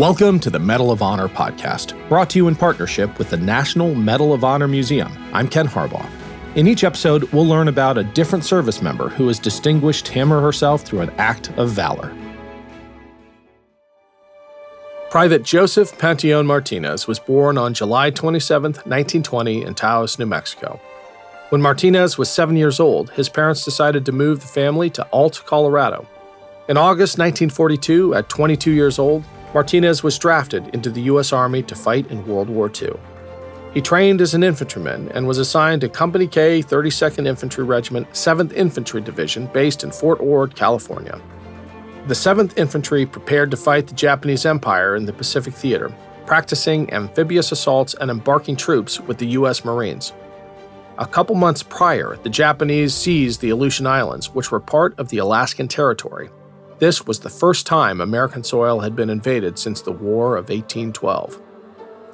Welcome to the Medal of Honor podcast, brought to you in partnership with the National Medal of Honor Museum. I'm Ken Harbaugh. In each episode, we'll learn about a different service member who has distinguished him or herself through an act of valor. Private Joseph Panteon Martinez was born on July 27, 1920, in Taos, New Mexico. When Martinez was seven years old, his parents decided to move the family to Ault, Colorado. In August 1942, at 22 years old, Martinez was drafted into the U.S. Army to fight in World War II. He trained as an infantryman and was assigned to Company K, 32nd Infantry Regiment, 7th Infantry Division, based in Fort Ord, California. The 7th Infantry prepared to fight the Japanese Empire in the Pacific Theater, practicing amphibious assaults and embarking troops with the U.S. Marines. A couple months prior, the Japanese seized the Aleutian Islands, which were part of the Alaskan Territory. This was the first time American soil had been invaded since the War of 1812.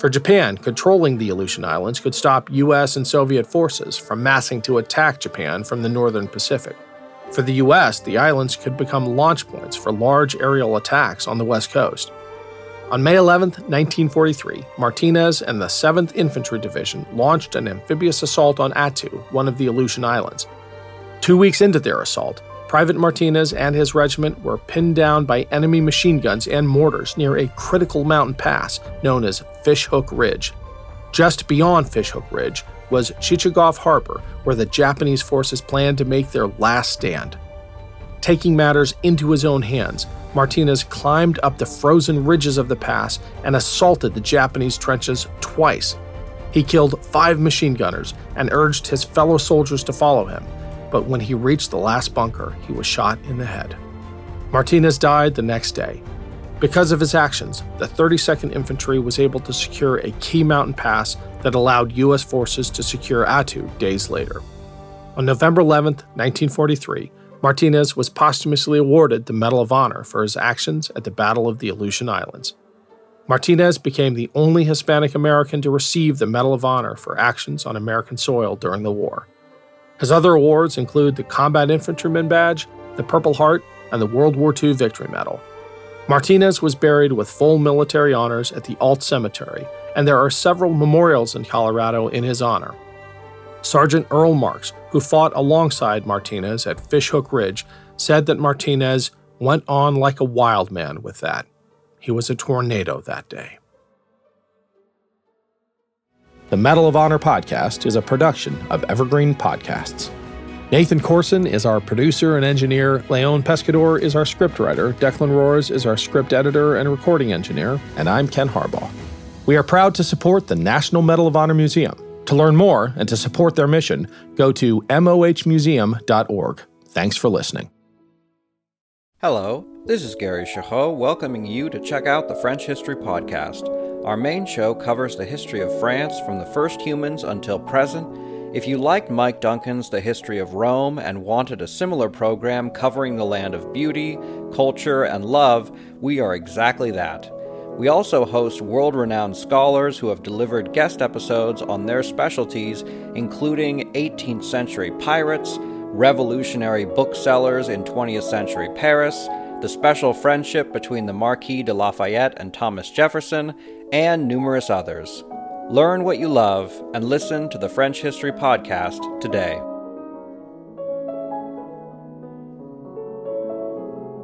For Japan, controlling the Aleutian Islands could stop U.S. and Soviet forces from massing to attack Japan from the northern Pacific. For the U.S., the islands could become launch points for large aerial attacks on the West Coast. On May 11, 1943, Martinez and the 7th Infantry Division launched an amphibious assault on Attu, one of the Aleutian Islands. Two weeks into their assault, Private Martinez and his regiment were pinned down by enemy machine guns and mortars near a critical mountain pass known as Fishhook Ridge. Just beyond Fishhook Ridge was Chichagof Harbor, where the Japanese forces planned to make their last stand. Taking matters into his own hands, Martinez climbed up the frozen ridges of the pass and assaulted the Japanese trenches twice. He killed five machine gunners and urged his fellow soldiers to follow him, but when he reached the last bunker, he was shot in the head. Martinez died the next day. Because of his actions, the 32nd Infantry was able to secure a key mountain pass that allowed U.S. forces to secure Attu days later. On November 11, 1943, Martinez was posthumously awarded the Medal of Honor for his actions at the Battle of the Aleutian Islands. Martinez became the only Hispanic American to receive the Medal of Honor for actions on American soil during the war. His other awards include the Combat Infantryman Badge, the Purple Heart, and the World War II Victory Medal. Martinez was buried with full military honors at the Ault Cemetery, and there are several memorials in Colorado in his honor. Sergeant Earl Marks, who fought alongside Martinez at Fishhook Ridge, said that Martinez went on like a wild man with that. He was a tornado that day. The Medal of Honor podcast is a production of Evergreen Podcasts. Nathan Corson is our producer and engineer. Leon Pescador is our scriptwriter. Declan Roars is our script editor and recording engineer. And I'm Ken Harbaugh. We are proud to support the National Medal of Honor Museum. To learn more and to support their mission, go to mohmuseum.org. Thanks for listening. Hello, this is Gary Chahot welcoming you to check out the French History Podcast. Our main show covers the history of France from the first humans until present. If you liked Mike Duncan's The History of Rome and wanted a similar program covering the land of beauty, culture, and love, we are exactly that. We also host world renowned scholars who have delivered guest episodes on their specialties, including 18th century pirates, revolutionary booksellers in 20th century Paris, the special friendship between the Marquis de Lafayette and Thomas Jefferson, and numerous others. Learn what you love and listen to the French History Podcast today.